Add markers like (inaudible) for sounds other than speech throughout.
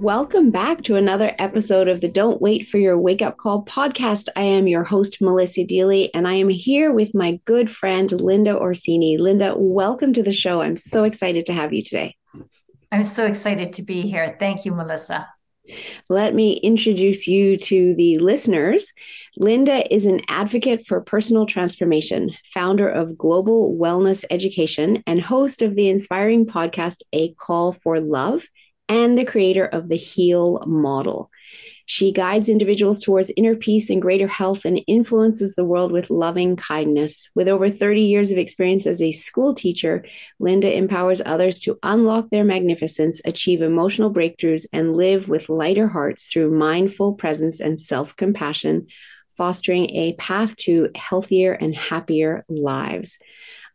Welcome back to another episode of the Don't Wait for Your Wake Up Call podcast. I am your host, Melissa Deely, and I am here with my good friend, Linda Orsini. Linda, welcome to the show. I'm so excited to have you today. I'm so excited to be here. Thank you, Melissa. Let me introduce you to the listeners. Linda is an advocate for personal transformation, founder of Global Wellness Education, and host of the inspiring podcast, A Call for Love and the creator of the HEAL model. She guides individuals towards inner peace and greater health and influences the world with loving kindness. With over 30 years of experience as a school teacher, Linda empowers others to unlock their magnificence, achieve emotional breakthroughs, and live with lighter hearts through mindful presence and self compassion, fostering a path to healthier and happier lives.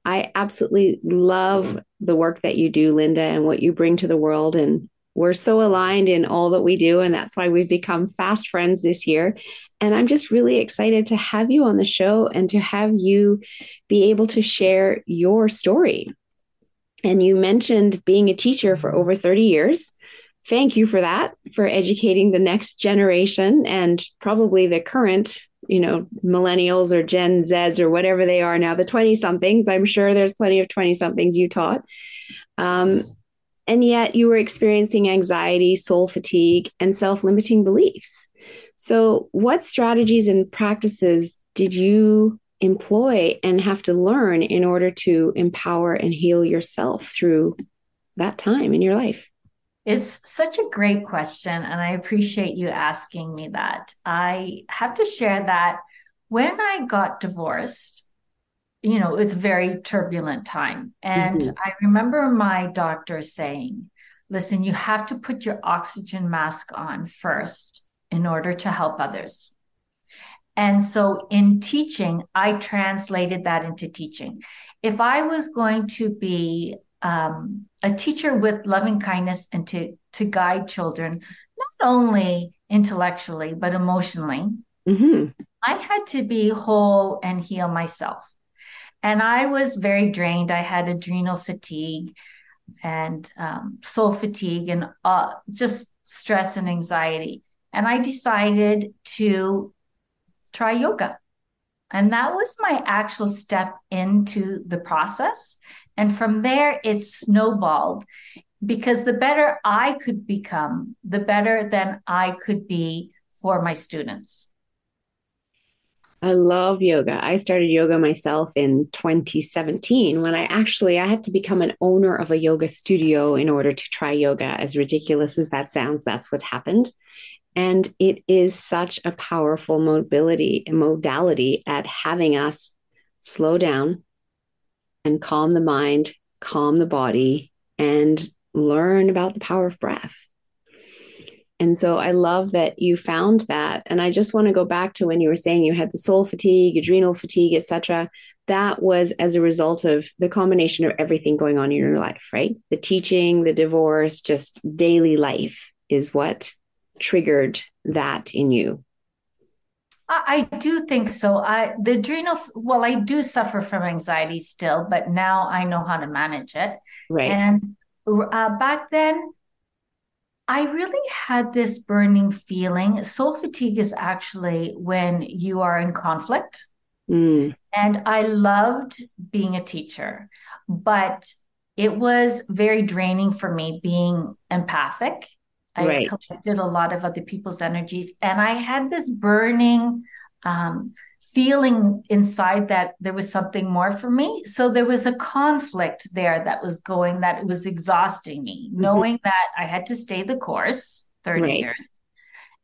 I absolutely love the work that you do, Linda, and what you bring to the world. And we're so aligned in all that we do. And that's why we've become fast friends this year. And I'm just really excited to have you on the show and to have you be able to share your story. And you mentioned being a teacher for over 30 years. Thank you for that, for educating the next generation and probably the current, you know, millennials or Gen Zs or whatever they are now, the 20 somethings. I'm sure there's plenty of 20 somethings you taught. Um, and yet you were experiencing anxiety, soul fatigue, and self limiting beliefs. So, what strategies and practices did you employ and have to learn in order to empower and heal yourself through that time in your life? It's such a great question. And I appreciate you asking me that. I have to share that when I got divorced, you know, it's a very turbulent time. And mm-hmm. I remember my doctor saying, listen, you have to put your oxygen mask on first in order to help others. And so in teaching, I translated that into teaching. If I was going to be um, a teacher with loving kindness and to, to guide children, not only intellectually, but emotionally, mm-hmm. I had to be whole and heal myself. And I was very drained. I had adrenal fatigue and um, soul fatigue and uh, just stress and anxiety. And I decided to try yoga. And that was my actual step into the process. And from there, it snowballed because the better I could become, the better then I could be for my students. I love yoga. I started yoga myself in 2017 when I actually I had to become an owner of a yoga studio in order to try yoga. As ridiculous as that sounds, that's what happened. And it is such a powerful mobility modality at having us slow down and calm the mind, calm the body, and learn about the power of breath. And so I love that you found that. And I just want to go back to when you were saying you had the soul fatigue, adrenal fatigue, etc. That was as a result of the combination of everything going on in your life, right? The teaching, the divorce, just daily life is what triggered that in you. I do think so. I the adrenal well, I do suffer from anxiety still, but now I know how to manage it. Right. And uh, back then, I really had this burning feeling. Soul fatigue is actually when you are in conflict. Mm. And I loved being a teacher, but it was very draining for me being empathic. I right. collected a lot of other people's energies, and I had this burning um, feeling inside that there was something more for me. So there was a conflict there that was going, that it was exhausting me, mm-hmm. knowing that I had to stay the course 30 right. years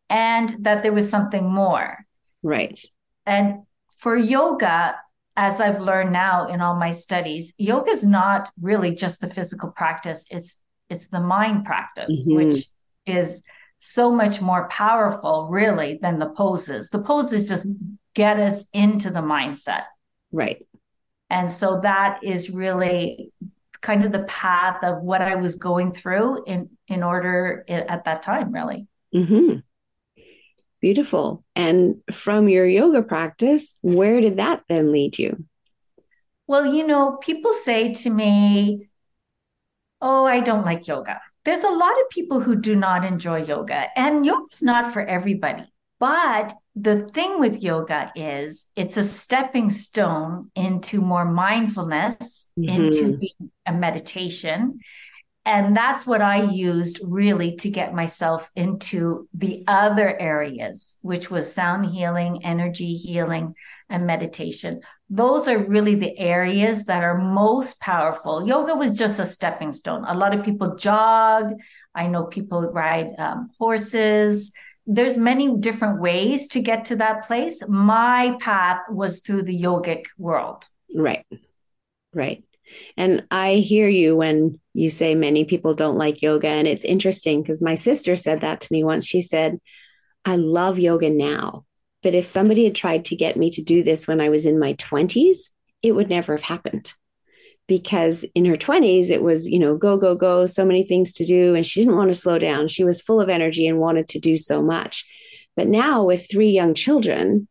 and that there was something more. Right. And for yoga, as I've learned now in all my studies, yoga is not really just the physical practice. It's it's the mind practice, mm-hmm. which is so much more powerful, really, than the poses. The poses just get us into the mindset. Right. And so that is really kind of the path of what I was going through in in order at that time, really. Mm-hmm. Beautiful. And from your yoga practice, where did that then lead you? Well, you know, people say to me, "Oh, I don't like yoga." There's a lot of people who do not enjoy yoga, and yoga's not for everybody. But the thing with yoga is it's a stepping stone into more mindfulness, mm-hmm. into a meditation. And that's what I used really to get myself into the other areas, which was sound healing, energy healing, and meditation. Those are really the areas that are most powerful. Yoga was just a stepping stone. A lot of people jog. I know people ride um, horses there's many different ways to get to that place. My path was through the yogic world. Right. Right. And I hear you when you say many people don't like yoga. And it's interesting because my sister said that to me once. She said, I love yoga now. But if somebody had tried to get me to do this when I was in my 20s, it would never have happened because in her 20s it was you know go go go so many things to do and she didn't want to slow down. She was full of energy and wanted to do so much. But now with three young children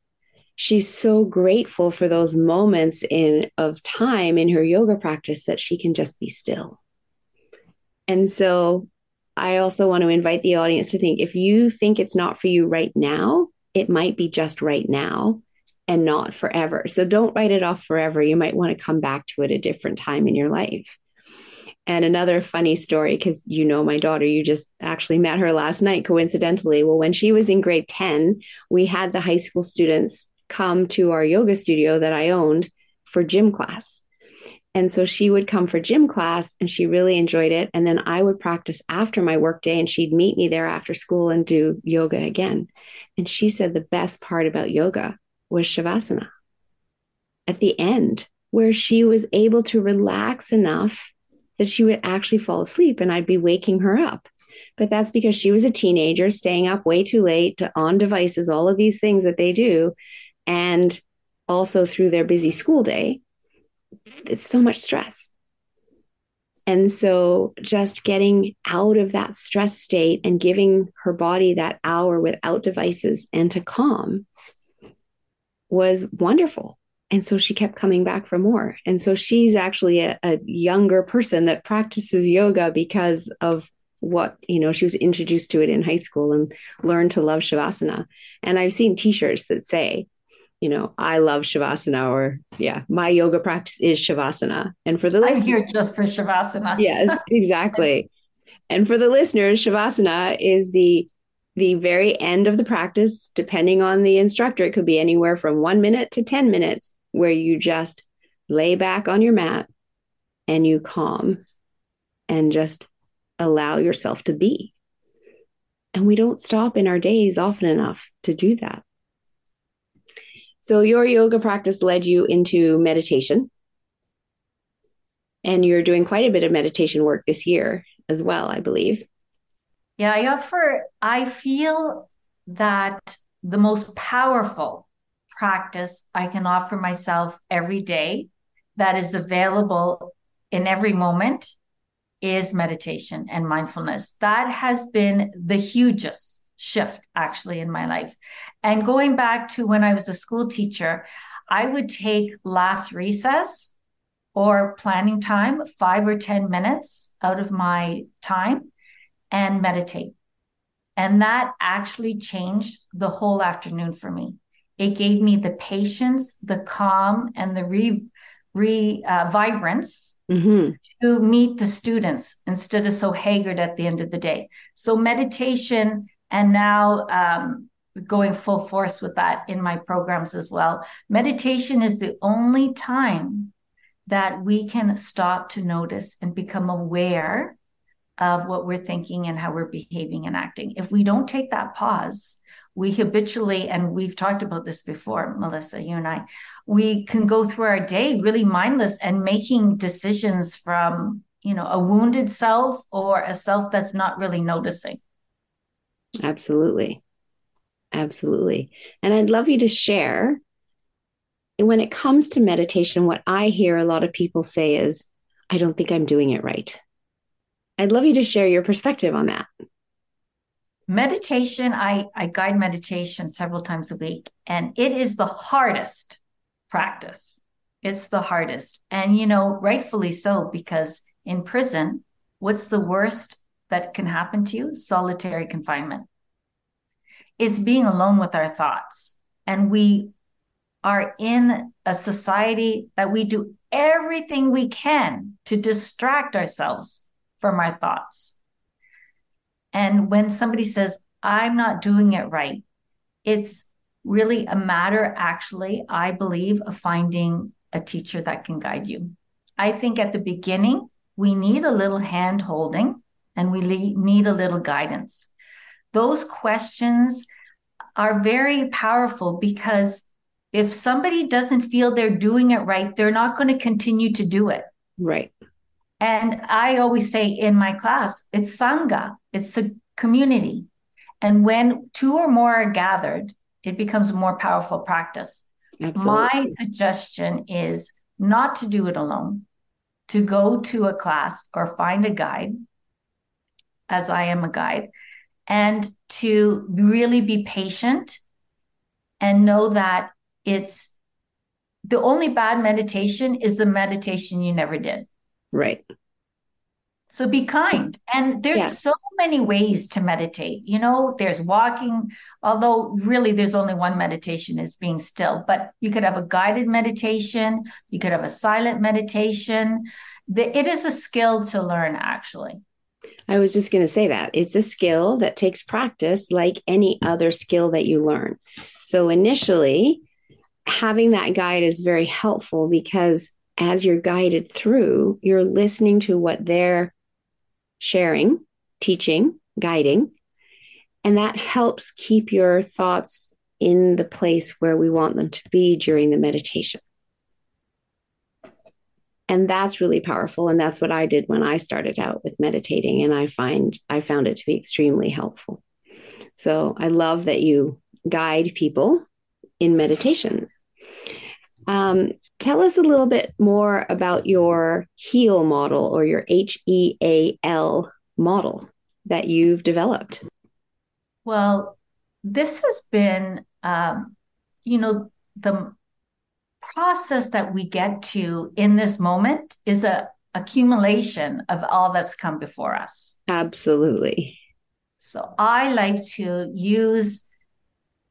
she's so grateful for those moments in of time in her yoga practice that she can just be still. And so i also want to invite the audience to think if you think it's not for you right now it might be just right now and not forever. So don't write it off forever. You might want to come back to it a different time in your life. And another funny story, because you know my daughter, you just actually met her last night, coincidentally. Well, when she was in grade 10, we had the high school students come to our yoga studio that I owned for gym class. And so she would come for gym class and she really enjoyed it. And then I would practice after my workday and she'd meet me there after school and do yoga again. And she said the best part about yoga was Shavasana at the end, where she was able to relax enough that she would actually fall asleep and I'd be waking her up. But that's because she was a teenager staying up way too late to on devices, all of these things that they do. And also through their busy school day, it's so much stress. And so just getting out of that stress state and giving her body that hour without devices and to calm was wonderful. And so she kept coming back for more. And so she's actually a, a younger person that practices yoga because of what you know she was introduced to it in high school and learned to love shavasana and i've seen t-shirts that say you know i love shavasana or yeah my yoga practice is shavasana and for the i'm here just for shavasana yes exactly (laughs) and for the listeners shavasana is the the very end of the practice depending on the instructor it could be anywhere from 1 minute to 10 minutes where you just lay back on your mat and you calm and just allow yourself to be. And we don't stop in our days often enough to do that. So, your yoga practice led you into meditation. And you're doing quite a bit of meditation work this year as well, I believe. Yeah, I offer, I feel that the most powerful practice I can offer myself every day that is available in every moment is meditation and mindfulness. That has been the hugest shift actually in my life. And going back to when I was a school teacher, I would take last recess or planning time, five or 10 minutes out of my time and meditate. And that actually changed the whole afternoon for me. It gave me the patience, the calm, and the re, re uh, vibrance mm-hmm. to meet the students instead of so haggard at the end of the day. So meditation, and now um, going full force with that in my programs as well. Meditation is the only time that we can stop to notice and become aware of what we're thinking and how we're behaving and acting. If we don't take that pause, we habitually, and we've talked about this before, Melissa, you and I, we can go through our day really mindless and making decisions from, you know, a wounded self or a self that's not really noticing. Absolutely. Absolutely. And I'd love you to share when it comes to meditation, what I hear a lot of people say is, I don't think I'm doing it right. I'd love you to share your perspective on that. Meditation i i guide meditation several times a week and it is the hardest practice. It's the hardest. And you know rightfully so because in prison what's the worst that can happen to you? Solitary confinement. It's being alone with our thoughts. And we are in a society that we do everything we can to distract ourselves from our thoughts and when somebody says, I'm not doing it right, it's really a matter, actually, I believe, of finding a teacher that can guide you. I think at the beginning, we need a little hand holding and we need a little guidance. Those questions are very powerful because if somebody doesn't feel they're doing it right, they're not going to continue to do it. Right. And I always say in my class, it's Sangha, it's a community. And when two or more are gathered, it becomes a more powerful practice. Absolutely. My suggestion is not to do it alone, to go to a class or find a guide, as I am a guide, and to really be patient and know that it's the only bad meditation is the meditation you never did. Right. So be kind. And there's yeah. so many ways to meditate. You know, there's walking, although really there's only one meditation is being still, but you could have a guided meditation, you could have a silent meditation. It is a skill to learn, actually. I was just going to say that it's a skill that takes practice like any other skill that you learn. So initially, having that guide is very helpful because as you're guided through, you're listening to what they're sharing, teaching, guiding. And that helps keep your thoughts in the place where we want them to be during the meditation. and that's really powerful and that's what i did when i started out with meditating and i find i found it to be extremely helpful so i love that you guide people in meditations um, tell us a little bit more about your heal model or your h-e-a-l model that you've developed well this has been um, you know the process that we get to in this moment is a accumulation of all that's come before us. Absolutely. So I like to use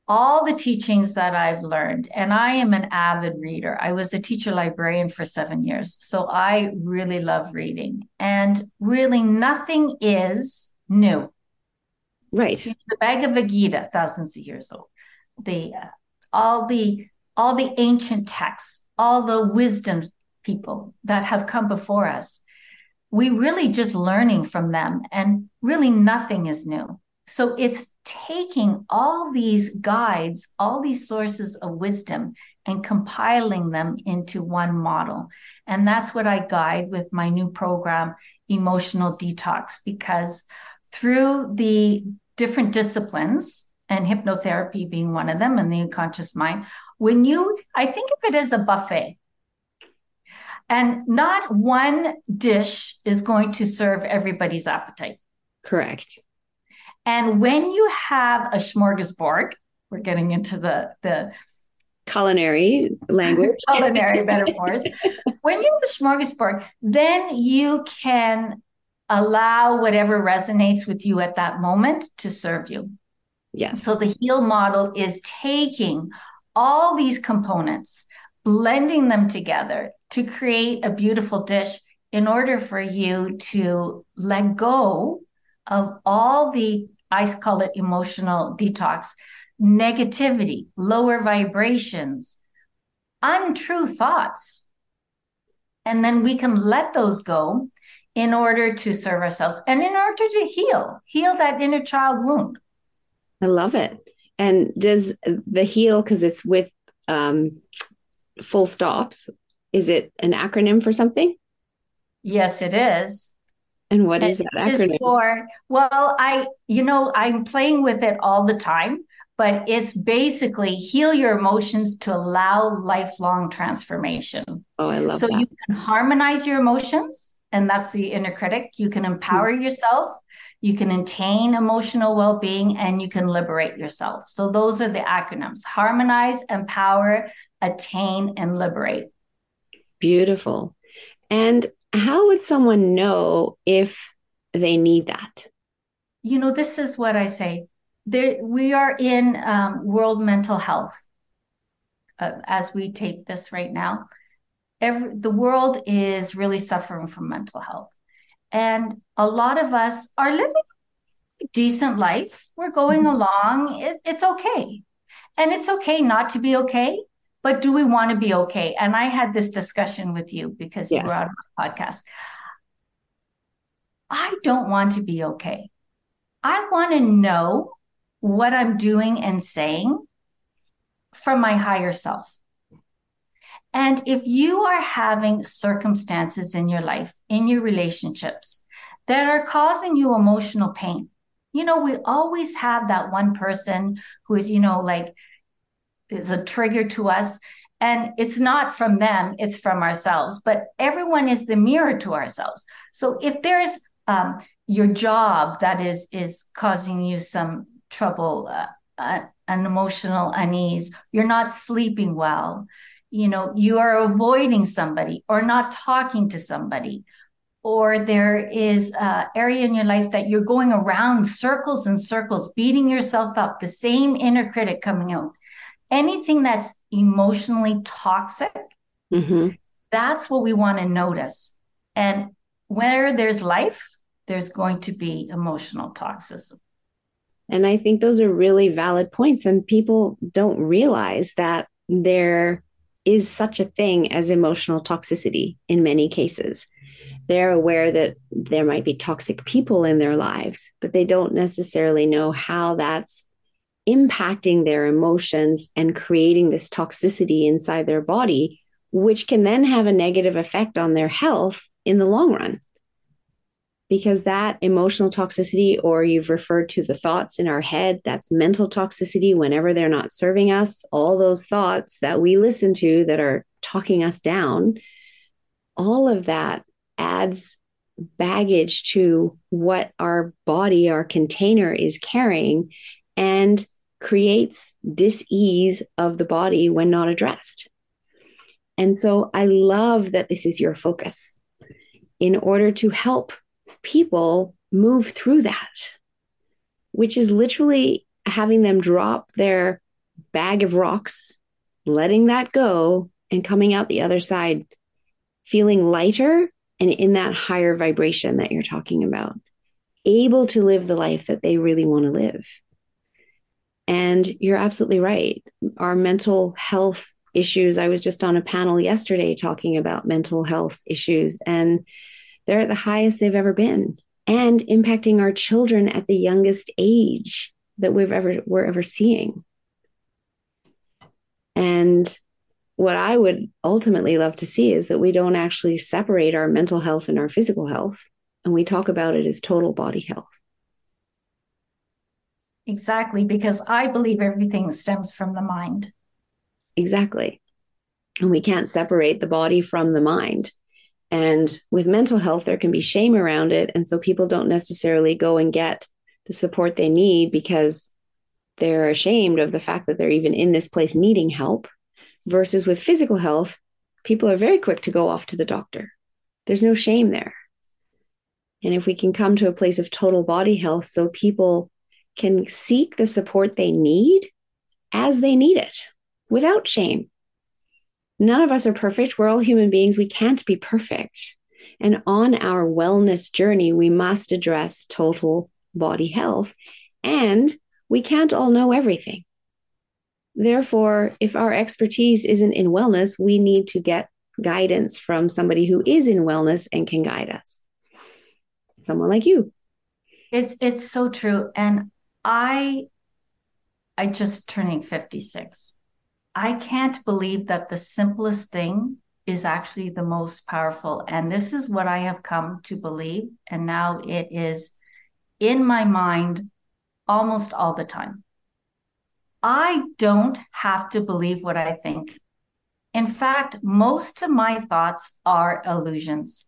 all the teachings that I've learned, and I am an avid reader. I was a teacher librarian for seven years. So I really love reading, and really nothing is new. Right. The Bhagavad Gita, thousands of years old. The uh, all the all the ancient texts, all the wisdom people that have come before us. We really just learning from them and really nothing is new. So it's taking all these guides, all these sources of wisdom and compiling them into one model. And that's what I guide with my new program, Emotional Detox, because through the different disciplines, and hypnotherapy being one of them, and the unconscious mind, when you, I think of it as a buffet. And not one dish is going to serve everybody's appetite. Correct. And when you have a smorgasbord, we're getting into the, the culinary language, (laughs) culinary metaphors. when you have a smorgasbord, then you can allow whatever resonates with you at that moment to serve you. Yes. So the heal model is taking all these components, blending them together to create a beautiful dish in order for you to let go of all the, I call it emotional detox, negativity, lower vibrations, untrue thoughts. And then we can let those go in order to serve ourselves and in order to heal, heal that inner child wound. I love it. And does the heal, because it's with um, full stops, is it an acronym for something? Yes, it is. And what is that acronym? For, well, I, you know, I'm playing with it all the time, but it's basically heal your emotions to allow lifelong transformation. Oh, I love so that. So you can harmonize your emotions, and that's the inner critic. You can empower mm-hmm. yourself you can attain emotional well being, and you can liberate yourself. So, those are the acronyms harmonize, empower, attain, and liberate. Beautiful. And how would someone know if they need that? You know, this is what I say. There, we are in um, World Mental Health uh, as we take this right now. Every, the world is really suffering from mental health. And a lot of us are living a decent life. We're going mm-hmm. along. It, it's okay. And it's okay not to be okay, but do we want to be okay? And I had this discussion with you because yes. you were on my podcast. I don't want to be okay. I want to know what I'm doing and saying from my higher self. And if you are having circumstances in your life, in your relationships that are causing you emotional pain, you know, we always have that one person who is, you know, like is a trigger to us. And it's not from them, it's from ourselves. But everyone is the mirror to ourselves. So if there's um, your job that is is causing you some trouble, uh, uh, an emotional unease, you're not sleeping well, you know you are avoiding somebody or not talking to somebody or there is an area in your life that you're going around circles and circles beating yourself up the same inner critic coming out anything that's emotionally toxic mm-hmm. that's what we want to notice and where there's life there's going to be emotional toxicity and i think those are really valid points and people don't realize that they're such a thing as emotional toxicity in many cases. They're aware that there might be toxic people in their lives, but they don't necessarily know how that's impacting their emotions and creating this toxicity inside their body which can then have a negative effect on their health in the long run. Because that emotional toxicity, or you've referred to the thoughts in our head, that's mental toxicity whenever they're not serving us, all those thoughts that we listen to that are talking us down, all of that adds baggage to what our body, our container is carrying, and creates dis-ease of the body when not addressed. And so I love that this is your focus in order to help people move through that, which is literally having them drop their bag of rocks, letting that go, and coming out the other side feeling lighter and in that higher vibration that you're talking about, able to live the life that they really want to live. And you're absolutely right. Our mental health issues, I was just on a panel yesterday talking about mental health issues, and they're at the highest they've ever been and impacting our children at the youngest age that we've ever we're ever seeing. And what I would ultimately love to see is that we don't actually separate our mental health and our physical health, and we talk about it as total body health. Exactly, because I believe everything stems from the mind. Exactly. And we can't separate the body from the mind. And with mental health, there can be shame around it. And so people don't necessarily go and get the support they need because they're ashamed of the fact that they're even in this place needing help versus with physical health, people are very quick to go off to the doctor. There's no shame there. And if we can come to a place of total body health so people can seek the support they need as they need it without shame. None of us are perfect. We're all human beings. We can't be perfect. And on our wellness journey, we must address total body health. And we can't all know everything. Therefore, if our expertise isn't in wellness, we need to get guidance from somebody who is in wellness and can guide us. Someone like you. It's it's so true and I I just turning 56. I can't believe that the simplest thing is actually the most powerful and this is what I have come to believe and now it is in my mind almost all the time. I don't have to believe what I think. In fact, most of my thoughts are illusions.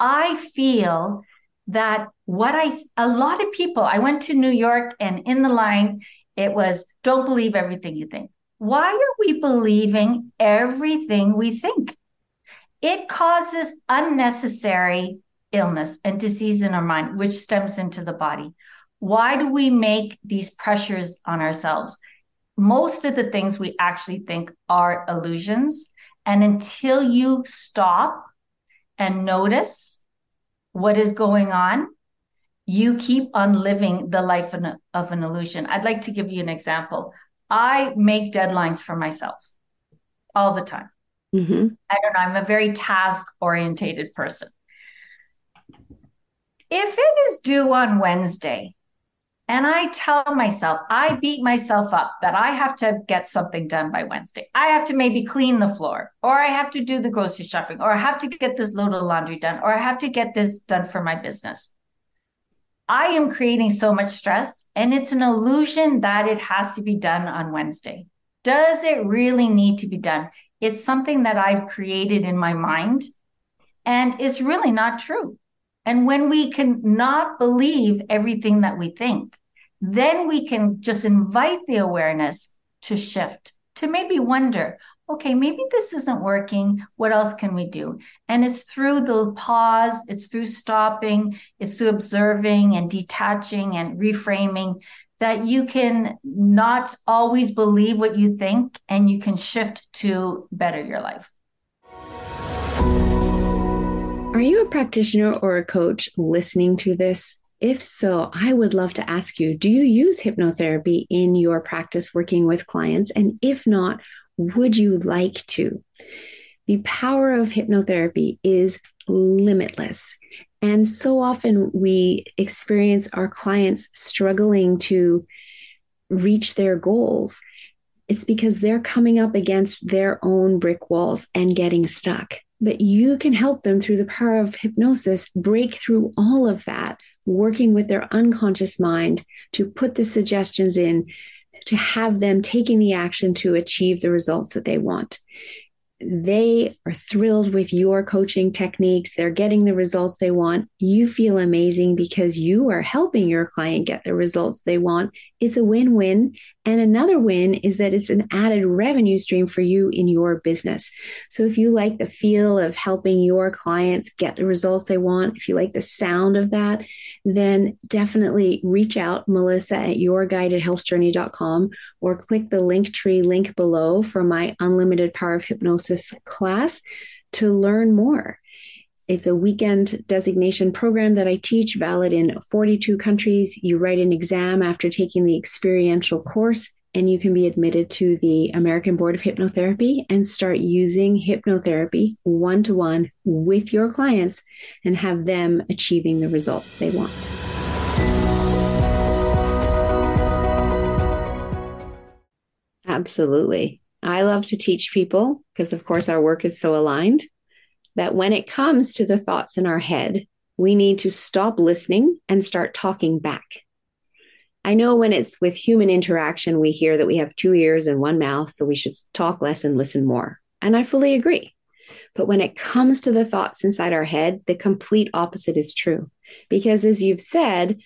I feel that what I, a lot of people, I went to New York and in the line, it was don't believe everything you think. Why are we believing everything we think? It causes unnecessary illness and disease in our mind, which stems into the body. Why do we make these pressures on ourselves? most of the things we actually think are illusions. And until you stop and notice what is going on, you keep on living the life of an illusion. I'd like to give you an example. I make deadlines for myself all the time. Mm-hmm. I don't know. I'm a very task orientated person. If it is due on Wednesday and I tell myself, I beat myself up that I have to get something done by Wednesday. I have to maybe clean the floor, or I have to do the grocery shopping, or I have to get this load of laundry done, or I have to get this done for my business. I am creating so much stress, and it's an illusion that it has to be done on Wednesday. Does it really need to be done? It's something that I've created in my mind, and it's really not true. And when we can not believe everything that we think, then we can just invite the awareness to shift, to maybe wonder, okay, maybe this isn't working. What else can we do? And it's through the pause, it's through stopping, it's through observing and detaching and reframing that you can not always believe what you think and you can shift to better your life. Are you a practitioner or a coach listening to this? If so, I would love to ask you do you use hypnotherapy in your practice working with clients? And if not, would you like to? The power of hypnotherapy is limitless. And so often we experience our clients struggling to reach their goals It's because they're coming up against their own brick walls and getting stuck. But you can help them through the power of hypnosis break through all of that, working with their unconscious mind to put the suggestions in to have them taking the action to achieve the results that they want they are thrilled with your coaching techniques. They're getting the results they want. You feel amazing because you are helping your client get the results they want. It's a win win. And another win is that it's an added revenue stream for you in your business. So if you like the feel of helping your clients get the results they want, if you like the sound of that, then definitely reach out, Melissa at yourguidedhealthjourney.com or click the Linktree link below for my Unlimited Power of Hypnosis class to learn more. It's a weekend designation program that I teach, valid in 42 countries. You write an exam after taking the experiential course, and you can be admitted to the American Board of Hypnotherapy and start using hypnotherapy one to one with your clients and have them achieving the results they want. Absolutely. I love to teach people because, of course, our work is so aligned that when it comes to the thoughts in our head, we need to stop listening and start talking back. I know when it's with human interaction, we hear that we have two ears and one mouth, so we should talk less and listen more. And I fully agree. But when it comes to the thoughts inside our head, the complete opposite is true. Because as you've said,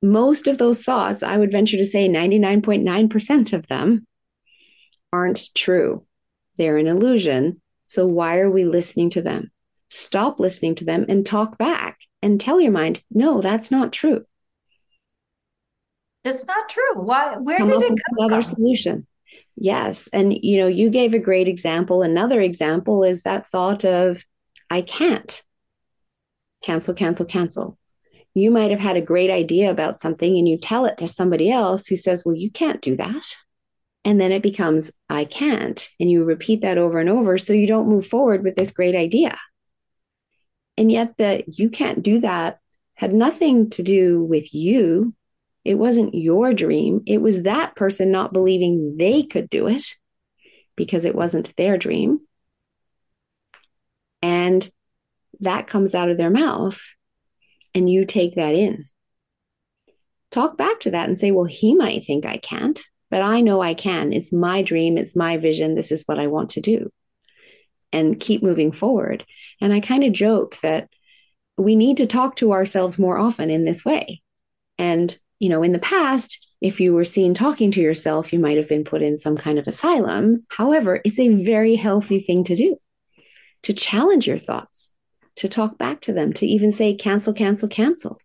most of those thoughts, I would venture to say 99.9% of them, aren't true. They're an illusion so why are we listening to them? Stop listening to them and talk back and tell your mind, no, that's not true. It's not true. Why? Where come did it come another from? solution? Yes, and you know, you gave a great example. Another example is that thought of, I can't. Cancel, cancel, cancel. You might have had a great idea about something and you tell it to somebody else who says, Well, you can't do that. And then it becomes, I can't. And you repeat that over and over. So you don't move forward with this great idea. And yet, the you can't do that had nothing to do with you. It wasn't your dream. It was that person not believing they could do it because it wasn't their dream. And that comes out of their mouth, and you take that in. Talk back to that and say, Well, he might think I can't but I know I can. It's my dream, it's my vision. This is what I want to do. And keep moving forward. And I kind of joke that we need to talk to ourselves more often in this way. And, you know, in the past, if you were seen talking to yourself, you might have been put in some kind of asylum. However, it's a very healthy thing to do to challenge your thoughts, to talk back to them, to even say cancel, cancel, cancel,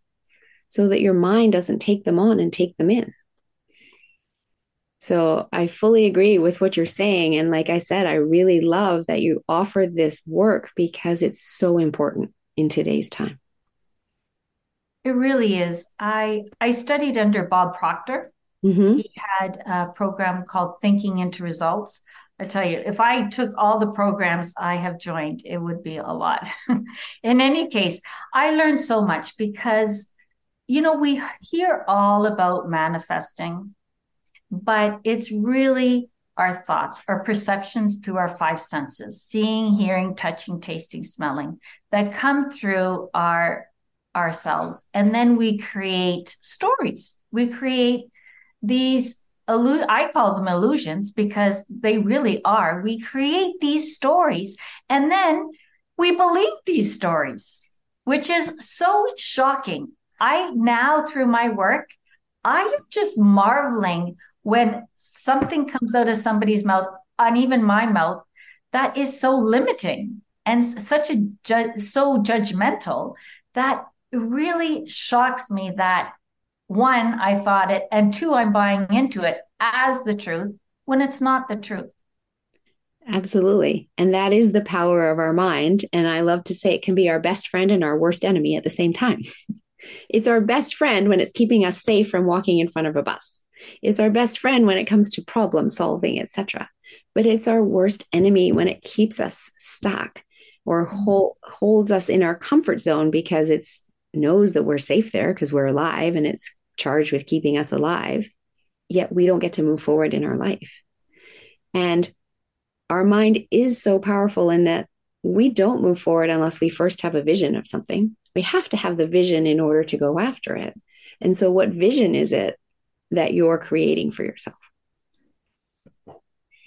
so that your mind doesn't take them on and take them in. So I fully agree with what you're saying. And like I said, I really love that you offer this work because it's so important in today's time. It really is. I I studied under Bob Proctor. Mm-hmm. He had a program called Thinking into Results. I tell you, if I took all the programs I have joined, it would be a lot. (laughs) in any case, I learned so much because, you know, we hear all about manifesting but it's really our thoughts, our perceptions through our five senses seeing, hearing, touching, tasting, smelling that come through our ourselves. And then we create stories. We create these I call them illusions because they really are. We create these stories and then we believe these stories, which is so shocking. I now through my work, I am just marveling when something comes out of somebody's mouth, and even my mouth, that is so limiting and such a ju- so judgmental that it really shocks me that one, I thought it, and two, I'm buying into it as the truth when it's not the truth. Absolutely. And that is the power of our mind. And I love to say it can be our best friend and our worst enemy at the same time. (laughs) it's our best friend when it's keeping us safe from walking in front of a bus is our best friend when it comes to problem solving, etc. But it's our worst enemy when it keeps us stuck or mm-hmm. hold, holds us in our comfort zone because it knows that we're safe there because we're alive and it's charged with keeping us alive. Yet we don't get to move forward in our life. And our mind is so powerful in that we don't move forward unless we first have a vision of something. We have to have the vision in order to go after it. And so, what vision is it that you're creating for yourself?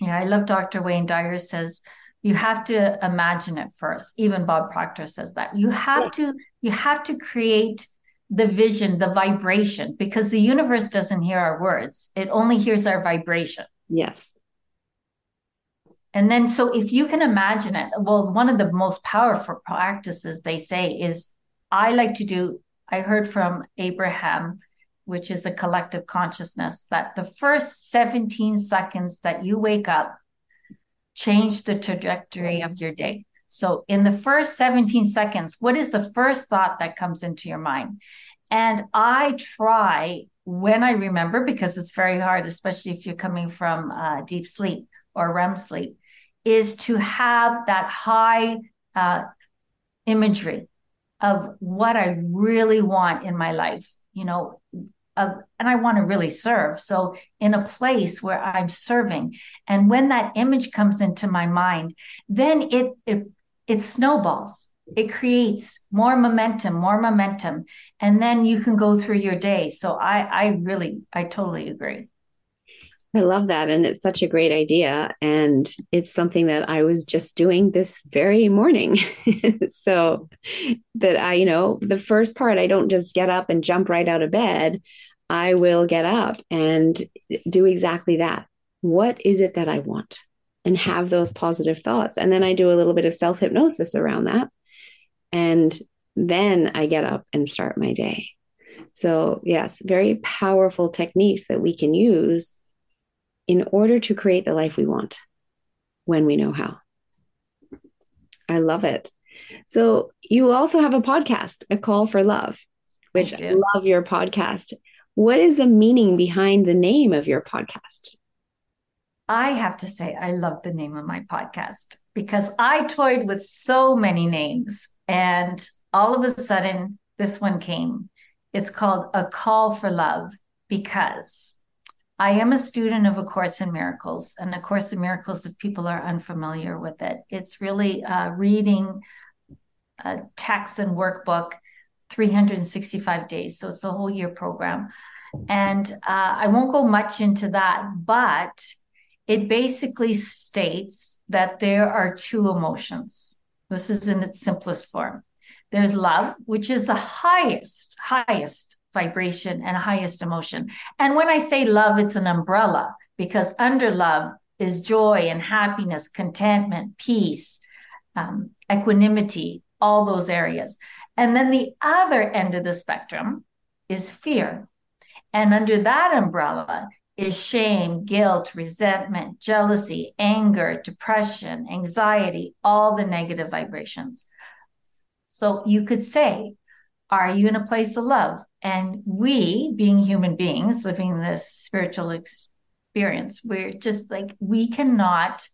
Yeah, I love Dr. Wayne Dyer says you have to imagine it first. Even Bob Proctor says that. You have yeah. to you have to create the vision, the vibration because the universe doesn't hear our words. It only hears our vibration. Yes. And then so if you can imagine it, well one of the most powerful practices they say is I like to do I heard from Abraham which is a collective consciousness, that the first 17 seconds that you wake up change the trajectory of your day. So, in the first 17 seconds, what is the first thought that comes into your mind? And I try when I remember, because it's very hard, especially if you're coming from uh, deep sleep or REM sleep, is to have that high uh, imagery of what I really want in my life. You know, of, and I want to really serve. So in a place where I'm serving, and when that image comes into my mind, then it it it snowballs. It creates more momentum, more momentum, and then you can go through your day. So I I really I totally agree. I love that. And it's such a great idea. And it's something that I was just doing this very morning. (laughs) so that I, you know, the first part, I don't just get up and jump right out of bed. I will get up and do exactly that. What is it that I want? And have those positive thoughts. And then I do a little bit of self hypnosis around that. And then I get up and start my day. So, yes, very powerful techniques that we can use in order to create the life we want when we know how. I love it. So, you also have a podcast, A Call for Love, which I, I love your podcast. What is the meaning behind the name of your podcast? I have to say, I love the name of my podcast because I toyed with so many names. And all of a sudden, this one came. It's called A Call for Love because I am a student of A Course in Miracles. And A Course in Miracles, if people are unfamiliar with it, it's really uh, reading a text and workbook 365 days. So it's a whole year program. And uh, I won't go much into that, but it basically states that there are two emotions. This is in its simplest form. There's love, which is the highest, highest vibration and highest emotion. And when I say love, it's an umbrella because under love is joy and happiness, contentment, peace, um, equanimity, all those areas. And then the other end of the spectrum is fear. And under that umbrella is shame, guilt, resentment, jealousy, anger, depression, anxiety, all the negative vibrations. So you could say, Are you in a place of love? And we, being human beings living this spiritual experience, we're just like, we cannot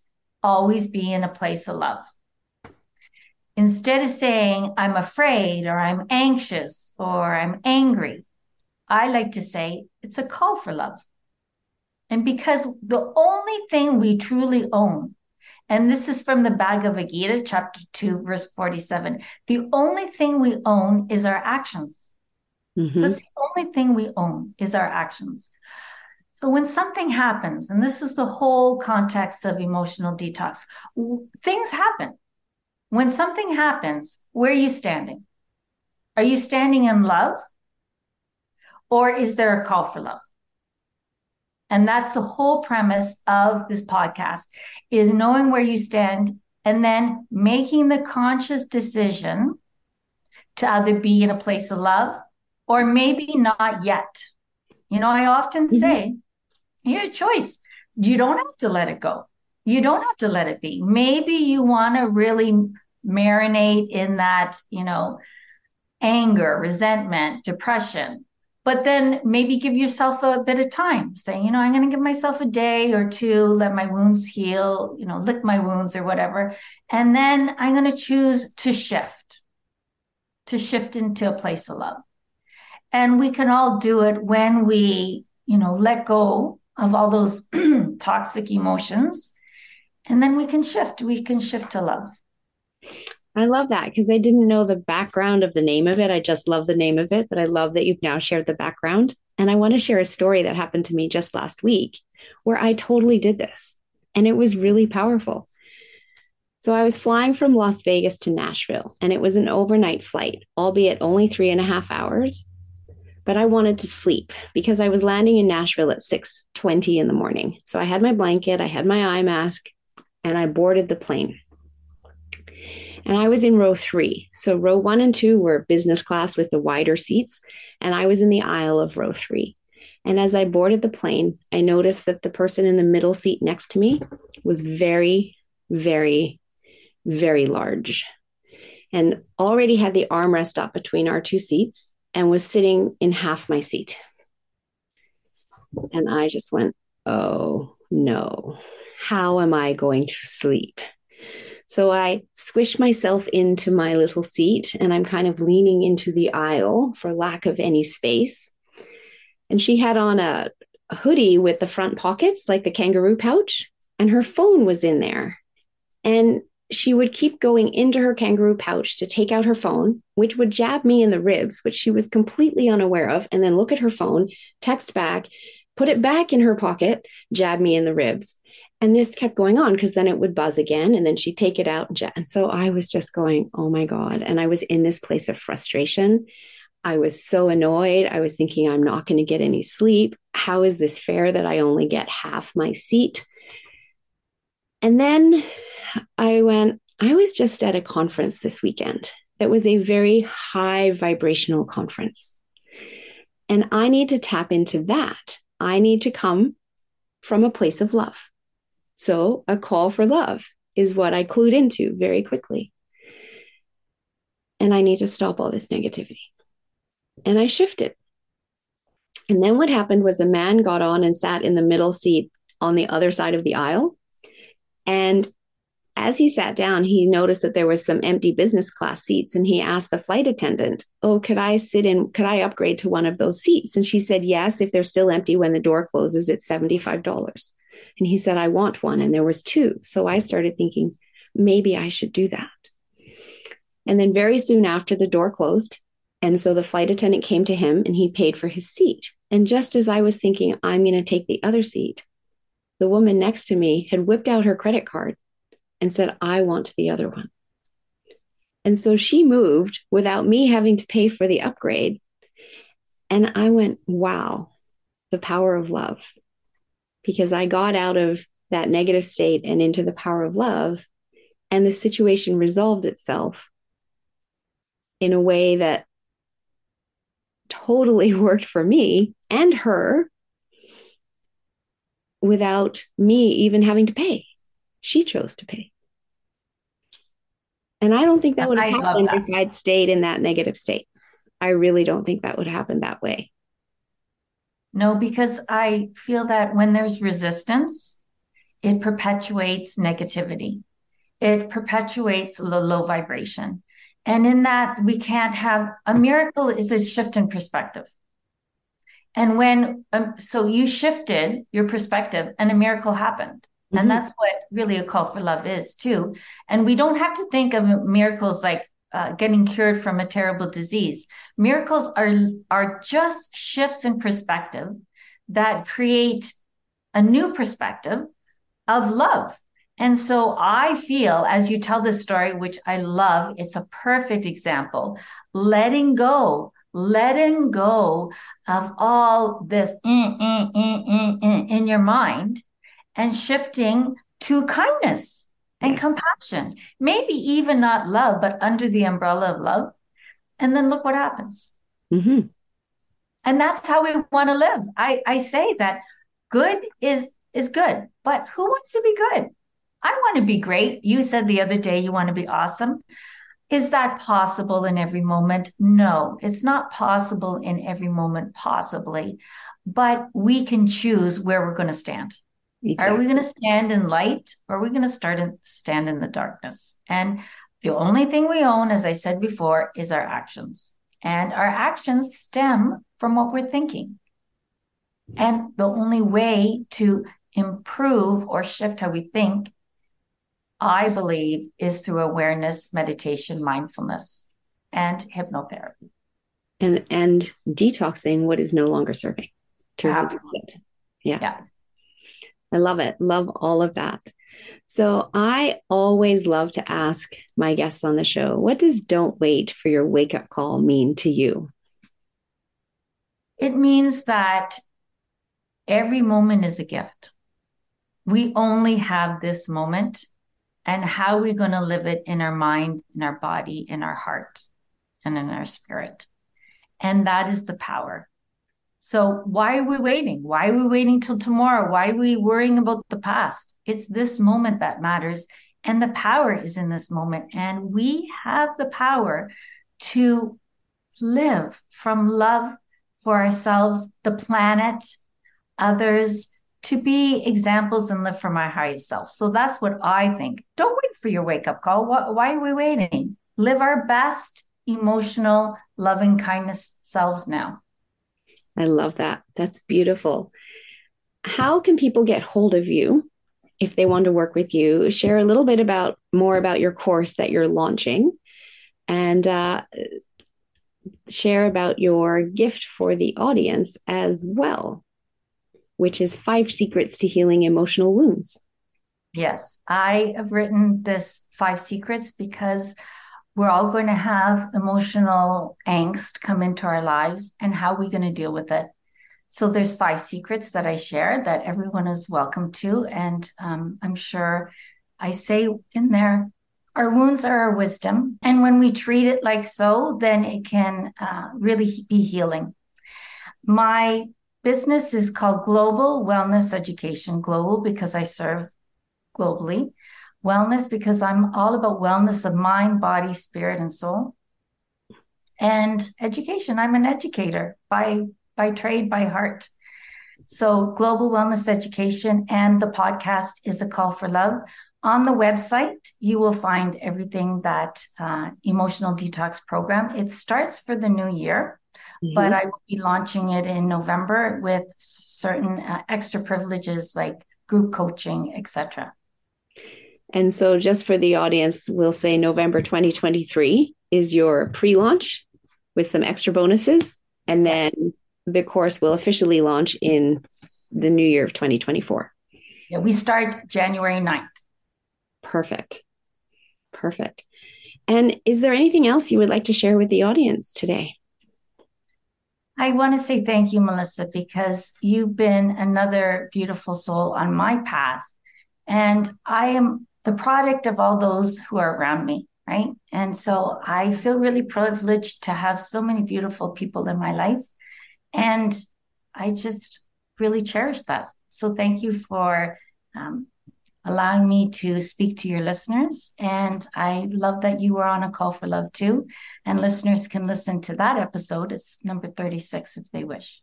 always be in a place of love instead of saying, I'm afraid or I'm anxious or I'm angry, I like to say it's a call for love. And because the only thing we truly own, and this is from the Bhagavad Gita, chapter 2, verse 47, the only thing we own is our actions. Mm-hmm. That's the only thing we own is our actions. So when something happens, and this is the whole context of emotional detox, things happen when something happens, where are you standing? Are you standing in love? Or is there a call for love? And that's the whole premise of this podcast is knowing where you stand and then making the conscious decision to either be in a place of love or maybe not yet. You know, I often mm-hmm. say, your choice. You don't have to let it go you don't have to let it be. Maybe you want to really marinate in that, you know, anger, resentment, depression. But then maybe give yourself a bit of time, Say, you know, I'm going to give myself a day or two, let my wounds heal, you know, lick my wounds or whatever. And then I'm going to choose to shift, to shift into a place of love. And we can all do it when we, you know, let go of all those (clears throat) toxic emotions And then we can shift. We can shift to love. I love that because I didn't know the background of the name of it. I just love the name of it, but I love that you've now shared the background. And I want to share a story that happened to me just last week where I totally did this. And it was really powerful. So I was flying from Las Vegas to Nashville, and it was an overnight flight, albeit only three and a half hours. But I wanted to sleep because I was landing in Nashville at 6:20 in the morning. So I had my blanket, I had my eye mask, and I boarded the plane. And I was in row three. So row one and two were business class with the wider seats. And I was in the aisle of row three. And as I boarded the plane, I noticed that the person in the middle seat next to me was very, very, very large and already had the armrest up between our two seats and was sitting in half my seat. And I just went, oh no, how am I going to sleep? So I squish myself into my little seat and I'm kind of leaning into the aisle for lack of any space. And she had on a, a hoodie with the front pockets, like the kangaroo pouch, and her phone was in there. And she would keep going into her kangaroo pouch to take out her phone, which would jab me in the ribs, which she was completely unaware of, and then look at her phone, text back, put it back in her pocket, jab me in the ribs. And this kept going on because then it would buzz again and then she'd take it out. And so I was just going, oh my God. And I was in this place of frustration. I was so annoyed. I was thinking, I'm not going to get any sleep. How is this fair that I only get half my seat? And then I went, I was just at a conference this weekend that was a very high vibrational conference. And I need to tap into that. I need to come from a place of love. So, a call for love is what I clued into very quickly. And I need to stop all this negativity. And I shifted. And then what happened was a man got on and sat in the middle seat on the other side of the aisle. And as he sat down, he noticed that there was some empty business class seats and he asked the flight attendant, "Oh, could I sit in could I upgrade to one of those seats?" And she said, "Yes, if they're still empty when the door closes, it's $75." And he said, I want one. And there was two. So I started thinking, maybe I should do that. And then very soon after the door closed. And so the flight attendant came to him and he paid for his seat. And just as I was thinking, I'm going to take the other seat, the woman next to me had whipped out her credit card and said, I want the other one. And so she moved without me having to pay for the upgrade. And I went, wow, the power of love because I got out of that negative state and into the power of love. And the situation resolved itself in a way that totally (laughs) worked for me and her without me even having to pay. She chose to pay. And I don't think that would have happened if I'd stayed in that negative state. I really don't think that would happen that way. No, because I feel that when there's resistance, it perpetuates negativity. It perpetuates the low vibration. And in that, we can't have a miracle is a shift in perspective. And when, um, so you shifted your perspective and a miracle happened. Mm-hmm. And that's what really a call for love is too. And we don't have to think of miracles like uh, getting cured from a terrible disease. Miracles are are just shifts in perspective that create a new perspective of love. And so I feel as you tell this story, which I love, it's a perfect example, letting go, letting go of all this in, in, in, in your mind and shifting to kindness and compassion. Maybe even not love, but under the umbrella of love. And then look what happens. Mm-hmm. And that's how we want to live. I, I say that good is is good, but who wants to be good? I want to be great. You said the other day you want to be awesome. Is that possible in every moment? No, it's not possible in every moment, possibly, but we can choose where we're going to stand. Exactly. Are we going to stand in light or are we going to start and stand in the darkness? And the only thing we own, as I said before, is our actions. And our actions stem from what we're thinking. And the only way to improve or shift how we think I believe, is through awareness, meditation, mindfulness, and hypnotherapy. And and detoxing what is no longer serving to. Yeah. yeah. I love it. Love all of that. So I always love to ask my guests on the show, what does don't wait for your wake up call mean to you? It means that every moment is a gift. We only have this moment and how we're going to live it in our mind, in our body, in our heart, and in our spirit. And that is the power. So why are we waiting? Why are we waiting till tomorrow? Why are we worrying about the past? It's this moment that matters. And the power is in this moment. And we have the power to live from love for ourselves, the planet, others, to be examples and live from our highest self. So that's what I think. Don't wait for your wake up call. Why are we waiting? Live our best emotional, loving kindness selves now. I love that. That's beautiful. How can people get hold of you if they want to work with you? Share a little bit about more about your course that you're launching and uh, share about your gift for the audience as well, which is Five Secrets to Healing Emotional Wounds. Yes, I have written this Five Secrets because we're all going to have emotional angst come into our lives and how are we going to deal with it? So there's five secrets that i share that everyone is welcome to and um, i'm sure i say in there our wounds are our wisdom and when we treat it like so then it can uh, really be healing. My business is called global wellness education global because i serve globally wellness because I'm all about wellness of mind, body, spirit, and soul. And education. I'm an educator by by trade, by heart. So global wellness education and the podcast is a call for love. On the website, you will find everything that uh, emotional detox program. It starts for the new year, mm-hmm. but I will be launching it in November with certain uh, extra privileges like group coaching, etc. And so, just for the audience, we'll say November 2023 is your pre launch with some extra bonuses. And then the course will officially launch in the new year of 2024. Yeah, we start January 9th. Perfect. Perfect. And is there anything else you would like to share with the audience today? I want to say thank you, Melissa, because you've been another beautiful soul on my path. And I am the product of all those who are around me, right? And so I feel really privileged to have so many beautiful people in my life. And I just really cherish that. So thank you for um, allowing me to speak to your listeners. And I love that you were on a call for love too. And listeners can listen to that episode. It's number 36 if they wish.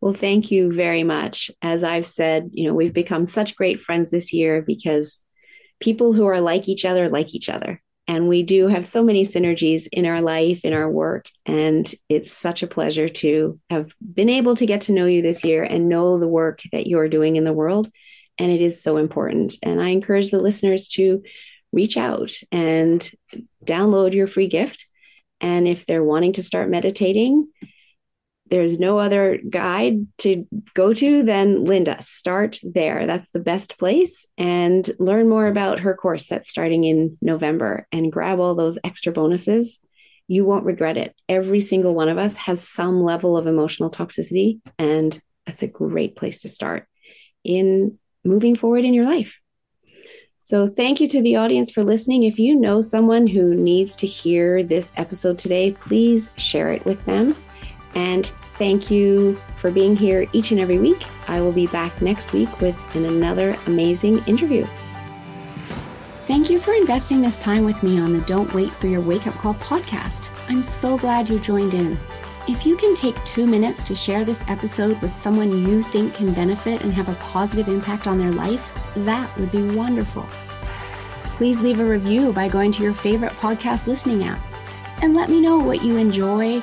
Well, thank you very much. As I've said, you know, we've become such great friends this year because people who are like each other like each other. And we do have so many synergies in our life, in our work. And it's such a pleasure to have been able to get to know you this year and know the work that you're doing in the world. And it is so important. And I encourage the listeners to reach out and download your free gift. And if they're wanting to start meditating, there's no other guide to go to than Linda. Start there. That's the best place. And learn more about her course that's starting in November and grab all those extra bonuses. You won't regret it. Every single one of us has some level of emotional toxicity, and that's a great place to start in moving forward in your life. So, thank you to the audience for listening. If you know someone who needs to hear this episode today, please share it with them. And thank you for being here each and every week. I will be back next week with another amazing interview. Thank you for investing this time with me on the Don't Wait for Your Wake Up Call podcast. I'm so glad you joined in. If you can take two minutes to share this episode with someone you think can benefit and have a positive impact on their life, that would be wonderful. Please leave a review by going to your favorite podcast listening app and let me know what you enjoy